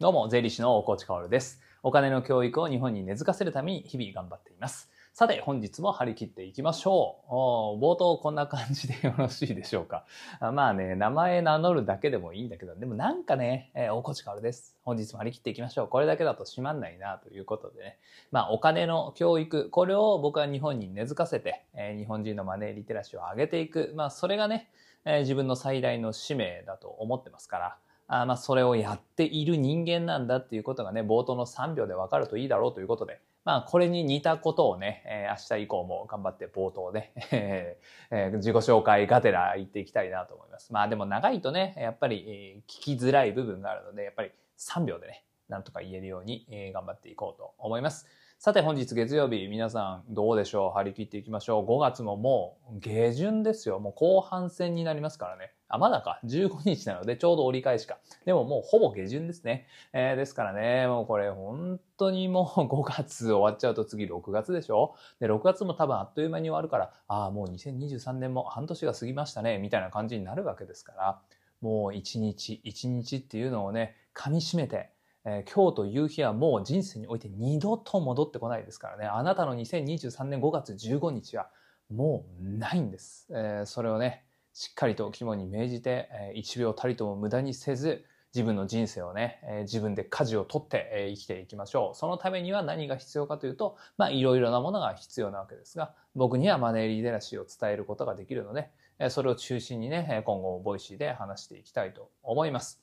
どうも、税理士の大河内薫です。お金の教育を日本に根付かせるために日々頑張っています。さて、本日も張り切っていきましょう。冒頭こんな感じでよろしいでしょうか。まあね、名前名乗るだけでもいいんだけど、でもなんかね、えー大河内薫です。本日も張り切っていきましょう。これだけだと閉まんないなということでね。まあ、お金の教育、これを僕は日本に根付かせて、えー日本人のマネーリテラシーを上げていく。まあ、それがね、えー自分の最大の使命だと思ってますから、あまあそれをやっている人間なんだっていうことがね、冒頭の3秒でわかるといいだろうということで、まあこれに似たことをね、えー明日以降も頑張って冒頭で、え自己紹介がてら言っていきたいなと思います。まあでも長いとね、やっぱり、聞きづらい部分があるので、やっぱり3秒でね、なんとか言えるように、頑張っていこうと思います。さて本日月曜日、皆さんどうでしょう？張り切っていきましょう。5月ももう下旬ですよ。もう後半戦になりますからね。あ、まだか。15日なのでちょうど折り返しか。でももうほぼ下旬ですね。えーですからね、もうこれ本当にもう 5月終わっちゃうと次6月でしょ？で、6月も多分あっという間に終わるから、ああ、もう2023年も半年が過ぎましたね、みたいな感じになるわけですから、もう一日一日っていうのをね、噛み締めて、えー今日という日はもう人生において二度と戻ってこないですからね。あなたの2023年5月15日はもうないんです。えーそれをね、しっかりと肝に銘じて、えー1秒たりとも無駄にせず、自分の人生をね、自分で舵を取って、生きていきましょう。そのためには何が必要かというと、まあいろいろなものが必要なわけですが、僕にはマネーリテラシーを伝えることができるので、それを中心にね、今後もボイシーで話していきたいと思います。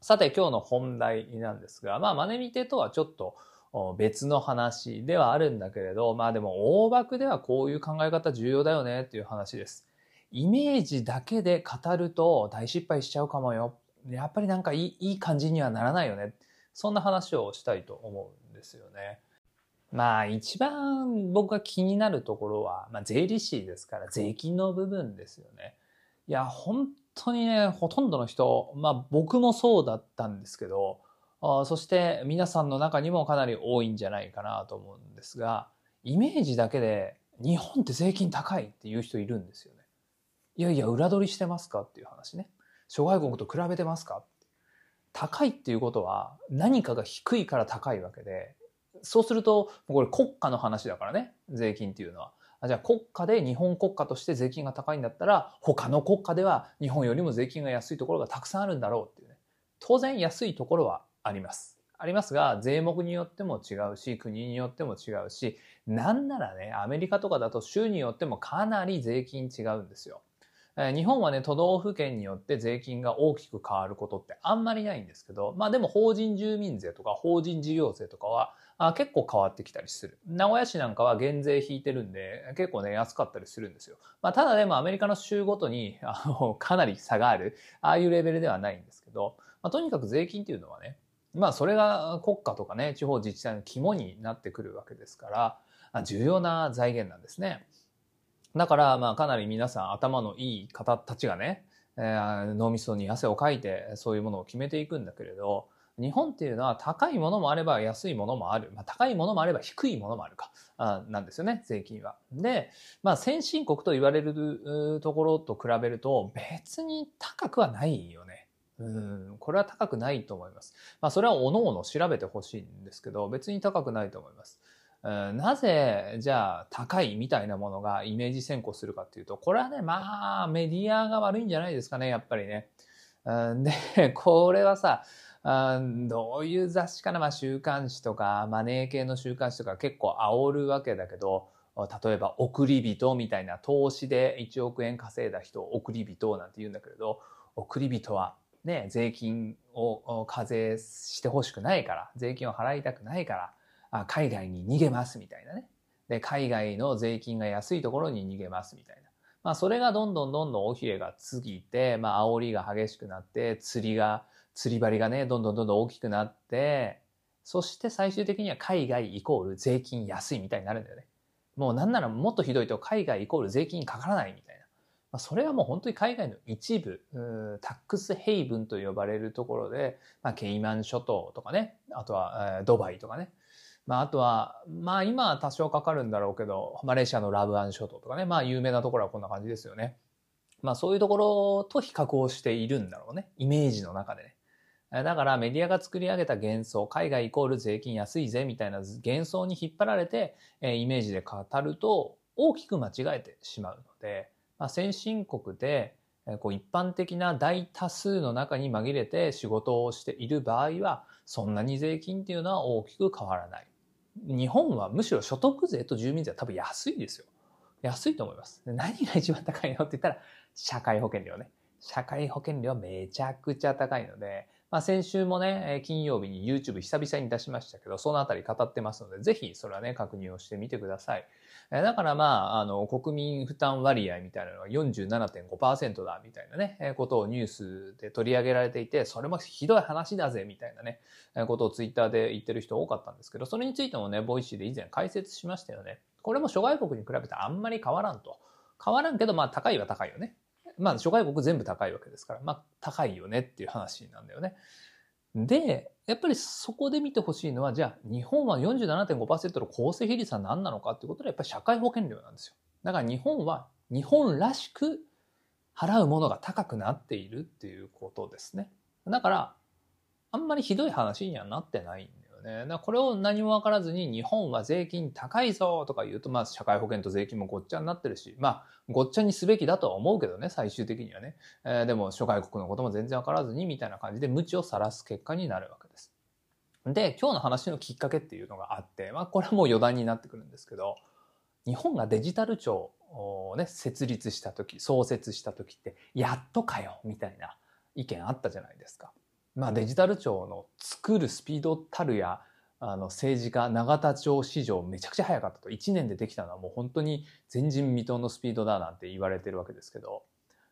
さて今日の本題なんですが、まあマネリテとはちょっと別の話ではあるんだけれど、まあでも大枠ではこういう考え方重要だよねっていう話です。イメージだけで語ると大失敗しちゃうかもよ。やっぱりなんかいいいい感じにはならないよね。そんな話をしたいと思うんですよね。まあ一番僕が気になるところは、まあ、税理士ですから税金の部分ですよね。いや本当にねほとんどの人まあ僕もそうだったんですけどあそして皆さんの中にもかなり多いんじゃないかなと思うんですがイメージだけで日本って税金高いっていう人いるんですよね。いやいや裏取りしてますか？っていう話ね。諸外国と比べてますか？高いっていうことは何かが低いから高いわけでそうするとこれ国家の話だからね税金っていうのは。あじゃあ国家で日本国家として税金が高いんだったら他の国家では日本よりも税金が安いところがたくさんあるんだろうっていうね。当然安いところはあります。ありますが税目によっても違うし国によっても違うしなんならねアメリカとかだと州によってもかなり税金違うんですよ。日本はね都道府県によって税金が大きく変わることってあんまりないんですけどまあでも法人住民税とか法人事業税とかはあ結構変わってきたりする。名古屋市なんかは減税引いてるんで、結構ね、安かったりするんですよ。まあ、ただでもアメリカの州ごとに、あの、かなり差がある、ああいうレベルではないんですけど、まあ、とにかく税金っていうのはね、まあ、それが国家とかね、地方自治体の肝になってくるわけですから、重要な財源なんですね。だから、まあ、かなり皆さん頭のいい方たちがね、えー脳みそに汗をかいて、そういうものを決めていくんだけれど、日本っていうのは高いものもあれば安いものもある。まあ、高いものもあれば低いものもあるか。あなんですよね、税金は。で、まあ、先進国と言われるところと比べると別に高くはないよね。うん、これは高くないと思います。まあ、それは各々調べてほしいんですけど、別に高くないと思います。なぜ、じゃあ、高いみたいなものがイメージ先行するかっていうと、これはね、まあ、メディアが悪いんじゃないですかね、やっぱりね。で、これはさ、どういう雑誌かな、まあ、週刊誌とかマネー系の週刊誌とか結構煽るわけだけど例えば送り人みたいな投資で1億円稼いだ人を送り人なんて言うんだけれど送り人はね税金を課税してほしくないから税金を払いたくないから海外に逃げますみたいなねで海外の税金が安いところに逃げますみたいな。まあ、それがどんどんどんどん尾ひれが過ぎて、まあ、煽りが激しくなって釣りが釣り針がね、どんどんどんどん大きくなって、そして最終的には海外イコール税金安いみたいになるんだよね。もうなんならもっとひどいと海外イコール税金かからないみたいな。まあ、それはもう本当に海外の一部、タックスヘイブンと呼ばれるところで、まあ、ケイマン諸島とかね、あとは、ドバイとかね、まあ、あとは、まあ今は多少かかるんだろうけど、マレーシアのラブアン諸島とかね、まあ有名なところはこんな感じですよね。まあそういうところと比較をしているんだろうね。イメージの中でね。だからメディアが作り上げた幻想、海外イコール税金安いぜみたいな幻想に引っ張られて、えイメージで語ると大きく間違えてしまうので、まあ、先進国でこう一般的な大多数の中に紛れて仕事をしている場合は、そんなに税金っていうのは大きく変わらない。日本はむしろ所得税と住民税は多分安いですよ。安いと思います。何が一番高いのって言ったら、社会保険料ね。社会保険料はめちゃくちゃ高いので、まあ、先週もね、金曜日に YouTube 久々に出しましたけど、そのあたり語ってますので、ぜひそれはね、確認をしてみてください。だからまあ、あの、国民負担割合みたいなのが47.5%だみたいなね、ことをニュースで取り上げられていて、それもひどい話だぜみたいなね、ことをツイッターで言ってる人多かったんですけど、それについてもね、ボイシーで以前解説しましたよね。これも諸外国に比べてあんまり変わらんと。変わらんけど、まあ高いは高いよね。まあ諸外国全部高いわけですから、まあ高いよねっていう話なんだよね。で、やっぱりそこで見てほしいのは、じゃあ日本は47.5%の構成比率は何なのかっていうことで、やっぱり社会保険料なんですよ。だから日本は日本らしく払うものが高くなっているっていうことですね。だから、あんまりひどい話にはなってないんね。だこれを何も分からずに日本は税金高いぞとか言うと、まあ社会保険と税金もごっちゃになってるし、まあごっちゃにすべきだとは思うけどね、最終的にはね。えー、でも諸外国のことも全然分からずにみたいな感じで無知を晒す結果になるわけです。で、今日の話のきっかけっていうのがあって、まあこれはもう余談になってくるんですけど、日本がデジタル庁をね、設立した時、創設した時って、やっとかよみたいな意見あったじゃないですか。まあ、デジタル庁の作るスピードたるやあの政治家永田町史上めちゃくちゃ早かったと。1年でできたのはもう本当に前人未到のスピードだなんて言われてるわけですけど、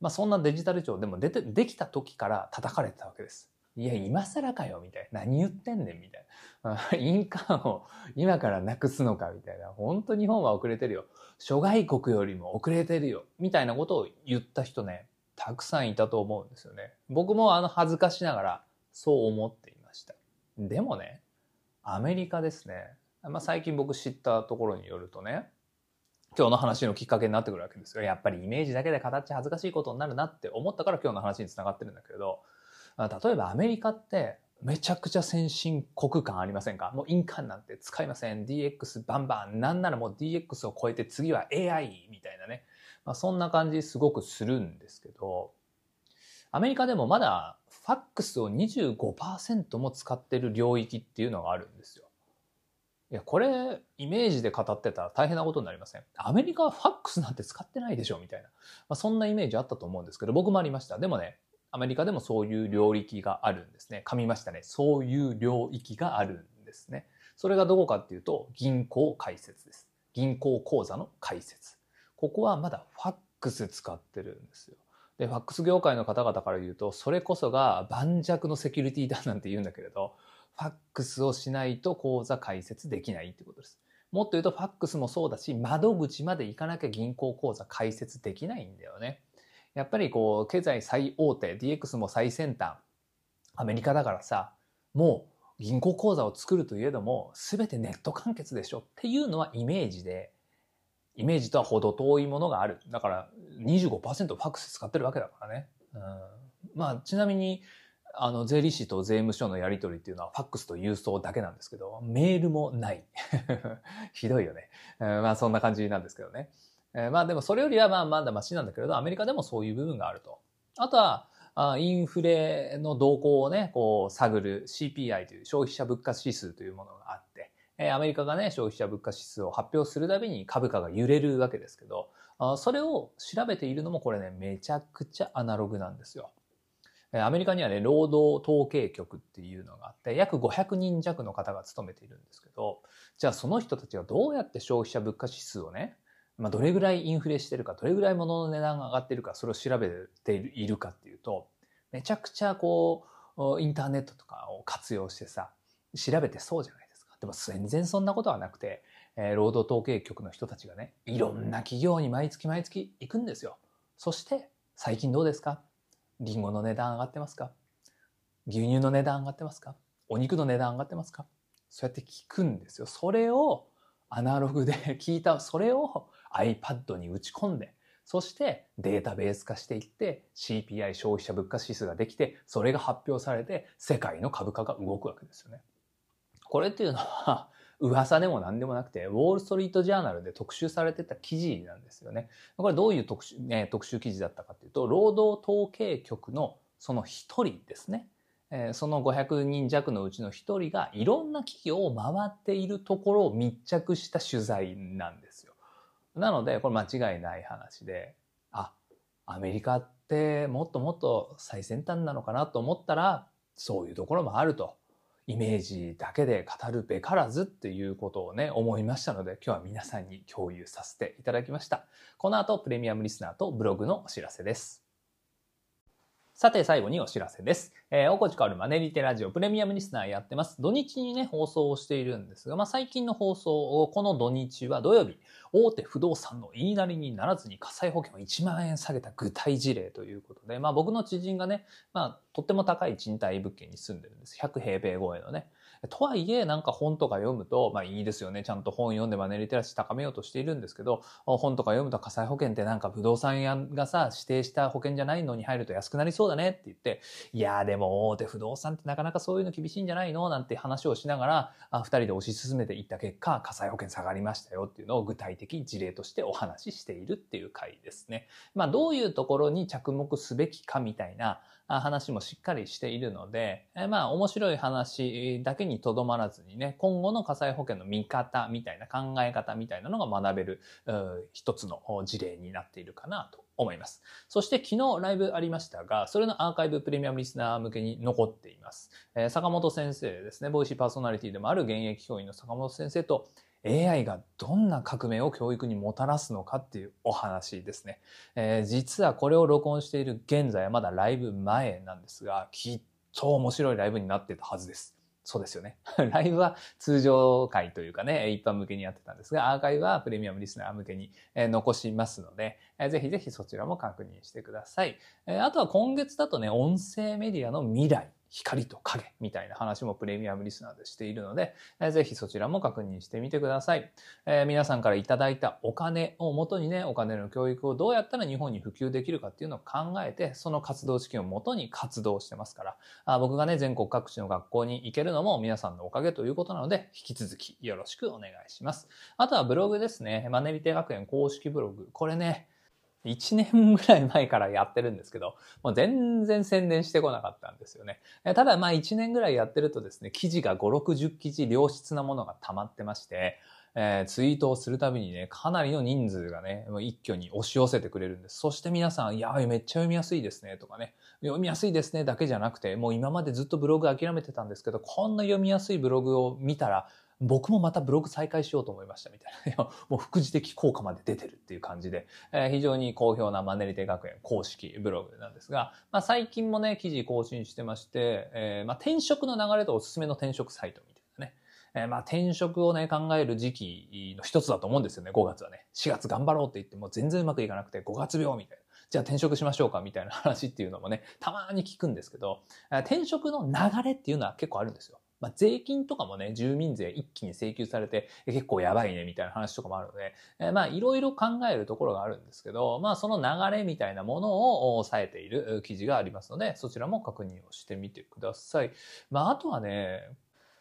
まあ、そんなデジタル庁でも出てできた時から叩かれてたわけです。いや今更かよみたいな。何言ってんねんみたいな。印鑑を今からなくすのかみたいな。本当日本は遅れてるよ。諸外国よりも遅れてるよ。みたいなことを言った人ね。たくさんいたと思うんですよね。僕もあの恥ずかしながらそう思っていました。でもね、アメリカですね。まあ、最近僕知ったところによるとね、今日の話のきっかけになってくるわけですよ。やっぱりイメージだけで形恥ずかしいことになるなって思ったから今日の話につながってるんだけれど、例えばアメリカってめちゃくちゃ先進国感ありませんか？もう印鑑なんて使いません。DX バンバン。なんならもう DX を超えて次は AI みたいなね。まあ、そんな感じすごくするんですけど、アメリカでもまだファックスを25%も使ってる領域っていうのがあるんですよ。いや、これ、イメージで語ってたら大変なことになりません？アメリカはファックスなんて使ってないでしょみたいな。まあ、そんなイメージあったと思うんですけど、僕もありました。でもね、アメリカでもそういう領域があるんですね。噛みましたね。そういう領域があるんですね。それがどこかっていうと、銀行開設です。銀行口座の開設。ここはまだファックス使ってるんですよ。で、ファックス業界の方々から言うと、それこそが盤石のセキュリティだなんて言うんだけれど、ファックスをしないと口座開設できないってことです。もっと言うと、ファックスもそうだし、窓口まで行かなきゃ銀行口座開設できないんだよね。やっぱりこう、経済最大手、DX も最先端、アメリカだからさ、もう銀行口座を作るといえども、すべてネット完結でしょっていうのはイメージで、イメージとは程遠いものがある。だから25%ファックス使ってるわけだからね。うん、まあちなみにあの税理士と税務署のやり取りっていうのはファックスと郵送だけなんですけど、メールもない。ひどいよね。うん、まあそんな感じなんですけどね。えー、まあでもそれよりはまあまだマシなんだけれど、アメリカでもそういう部分があると。あとは、あインフレの動向をね、こう探る CPI という消費者物価指数というものがあって、えアメリカがね、消費者物価指数を発表するたびに株価が揺れるわけですけど、それを調べているのもこれね、めちゃくちゃアナログなんですよ。アメリカにはね、労働統計局っていうのがあって、約500人弱の方が勤めているんですけど、じゃあその人たちがどうやって消費者物価指数をね、まあ、どれぐらいインフレしてるか、どれぐらい物の値段が上がってるか、それを調べているかっていうと、めちゃくちゃこう、インターネットとかを活用してさ、調べてそうじゃない？で。も全然そんなことはなくて、えー、労働統計局の人たちがね、いろんな企業に毎月毎月行くんですよ。そして、最近どうですか？リンゴの値段上がってますか？牛乳の値段上がってますか？お肉の値段上がってますか？そうやって聞くんですよ。それをアナログで 聞いた、それを iPad に打ち込んで、そしてデータベース化していって CPI 消費者物価指数ができて、それが発表されて世界の株価が動くわけですよね。これっていうのは噂でも何でもなくて、ウォール・ストリート・ジャーナルで特集されてた記事なんですよね。これどういう特集,、ね、特集記事だったかっていうと、労働統計局のその一人ですねえ。その500人弱のうちの一人がいろんな企業を回っているところを密着した取材なんですよ。なので、これ間違いない話で、あ、アメリカってもっともっと最先端なのかなと思ったら、そういうところもあると。イメージだけで語るべからずっていうことをね、思いましたので、今日は皆さんに共有させていただきました。この後、プレミアムリスナーとブログのお知らせです。さて、最後にお知らせです。えー、おこちかるマネリテラジオプレミアムリスナーやってます。土日にね、放送をしているんですが、まあ、最近の放送を、この土日は土曜日、大手不動産の言いなりにならずに火災保険を1万円下げた具体事例ということで、まあ、僕の知人がね、まあ、とっても高い賃貸物件に住んでるんです。100平米超えのね。とはいえ、なんか本とか読むと、まあいいですよね。ちゃんと本読んでマネーリテラシー高めようとしているんですけど、本とか読むと火災保険ってなんか不動産屋がさ、指定した保険じゃないのに入ると安くなりそうだねって言って、いやでも大手不動産ってなかなかそういうの厳しいんじゃないのなんて話をしながら、二人で推し進めていった結果、火災保険下がりましたよっていうのを具体的事例としてお話ししているっていう回ですね。まあどういうところに着目すべきかみたいな、話もしっかりしているので、まあ面白い話だけににとどまらずにね、今後の火災保険の見方みたいな考え方みたいなのが学べる一つの事例になっているかなと思います。そして昨日ライブありましたが、それのアーカイブプレミアムリスナー向けに残っています。え坂本先生ですね、ボイシーパーソナリティでもある現役教員の坂本先生と AI がどんな革命を教育にもたらすのかっていうお話ですね。えー、実はこれを録音している現在はまだライブ前なんですが、きっと面白いライブになってたはずです。そうですよね。ライブは通常回というかね、一般向けにやってたんですが、アーカイブはプレミアムリスナー向けに残しますので、ぜひぜひそちらも確認してください。あとは今月だとね、音声メディアの未来。光と影みたいな話もプレミアムリスナーでしているので、えー、ぜひそちらも確認してみてください。えー、皆さんからいただいたお金をもとにね、お金の教育をどうやったら日本に普及できるかっていうのを考えて、その活動資金をもとに活動してますから、あ僕がね、全国各地の学校に行けるのも皆さんのおかげということなので、引き続きよろしくお願いします。あとはブログですね。マネリテ学園公式ブログ。これね、1年ぐらい前からやってるんですけど、もう全然宣伝してこなかったんですよね。ただまあ1年ぐらいやってるとですね、記事が5、60記事良質なものが溜まってまして、えー、ツイートをするたびにね、かなりの人数がね、一挙に押し寄せてくれるんです。そして皆さん、いや、めっちゃ読みやすいですね、とかね、読みやすいですね、だけじゃなくて、もう今までずっとブログ諦めてたんですけど、こんな読みやすいブログを見たら、僕もまたブログ再開しようと思いましたみたいな。もう副次的効果まで出てるっていう感じで、えー、非常に好評なマネリテ学園公式ブログなんですが、まあ、最近もね、記事更新してまして、えー、まあ、転職の流れとおすすめの転職サイトみたいなね。えー、まあ転職をね、考える時期の一つだと思うんですよね、5月はね。4月頑張ろうって言っても全然うまくいかなくて5月病みたいな。じゃあ転職しましょうかみたいな話っていうのもね、たまに聞くんですけど、転職の流れっていうのは結構あるんですよ。まあ、税金とかもね、住民税一気に請求されて結構やばいねみたいな話とかもあるので、えー、まあいろいろ考えるところがあるんですけど、まあその流れみたいなものを抑えている記事がありますので、そちらも確認をしてみてください。まああとはね、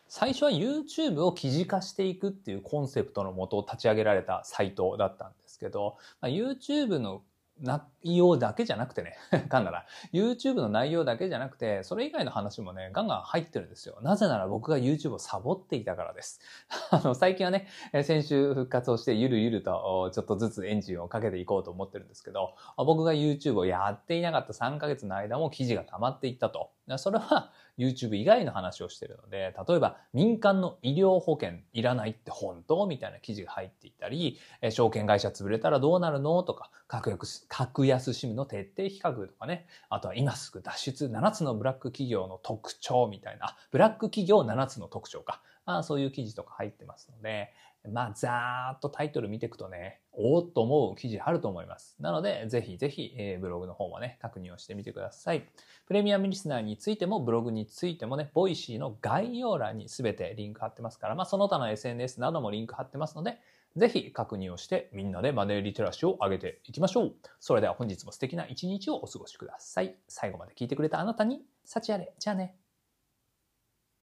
最初は YouTube を記事化していくっていうコンセプトのもと立ち上げられたサイトだったんですけど、まあ、YouTube の内容だけじゃなくてね、かんだな。YouTube の内容だけじゃなくて、それ以外の話もね、ガンガン入ってるんですよ。なぜなら僕が YouTube をサボっていたからです。あの、最近はね、先週復活をしてゆるゆるとちょっとずつエンジンをかけていこうと思ってるんですけど、僕が YouTube をやっていなかった3ヶ月の間も記事が溜まっていったと。それは YouTube 以外の話をしてるので、例えば民間の医療保険いらないって本当みたいな記事が入っていたり、証券会社潰れたらどうなるの？とか、格安、格安シムの徹底比較とかね、あとは今すぐ脱出7つのブラック企業の特徴みたいな、ブラック企業7つの特徴か。まあ、そういう記事とか入ってますので、まあ、ざーっとタイトル見ていくとね、おーっと思う記事あると思います。なので、ぜひぜひ、えー、ブログの方もね、確認をしてみてください。プレミアムリスナーについても、ブログについてもね、ボイシーの概要欄にすべてリンク貼ってますから、まあ、その他の SNS などもリンク貼ってますので、ぜひ確認をしてみんなでマネーリテラシーを上げていきましょう。それでは本日も素敵な一日をお過ごしください。最後まで聞いてくれたあなたに、幸あれ。じゃあね。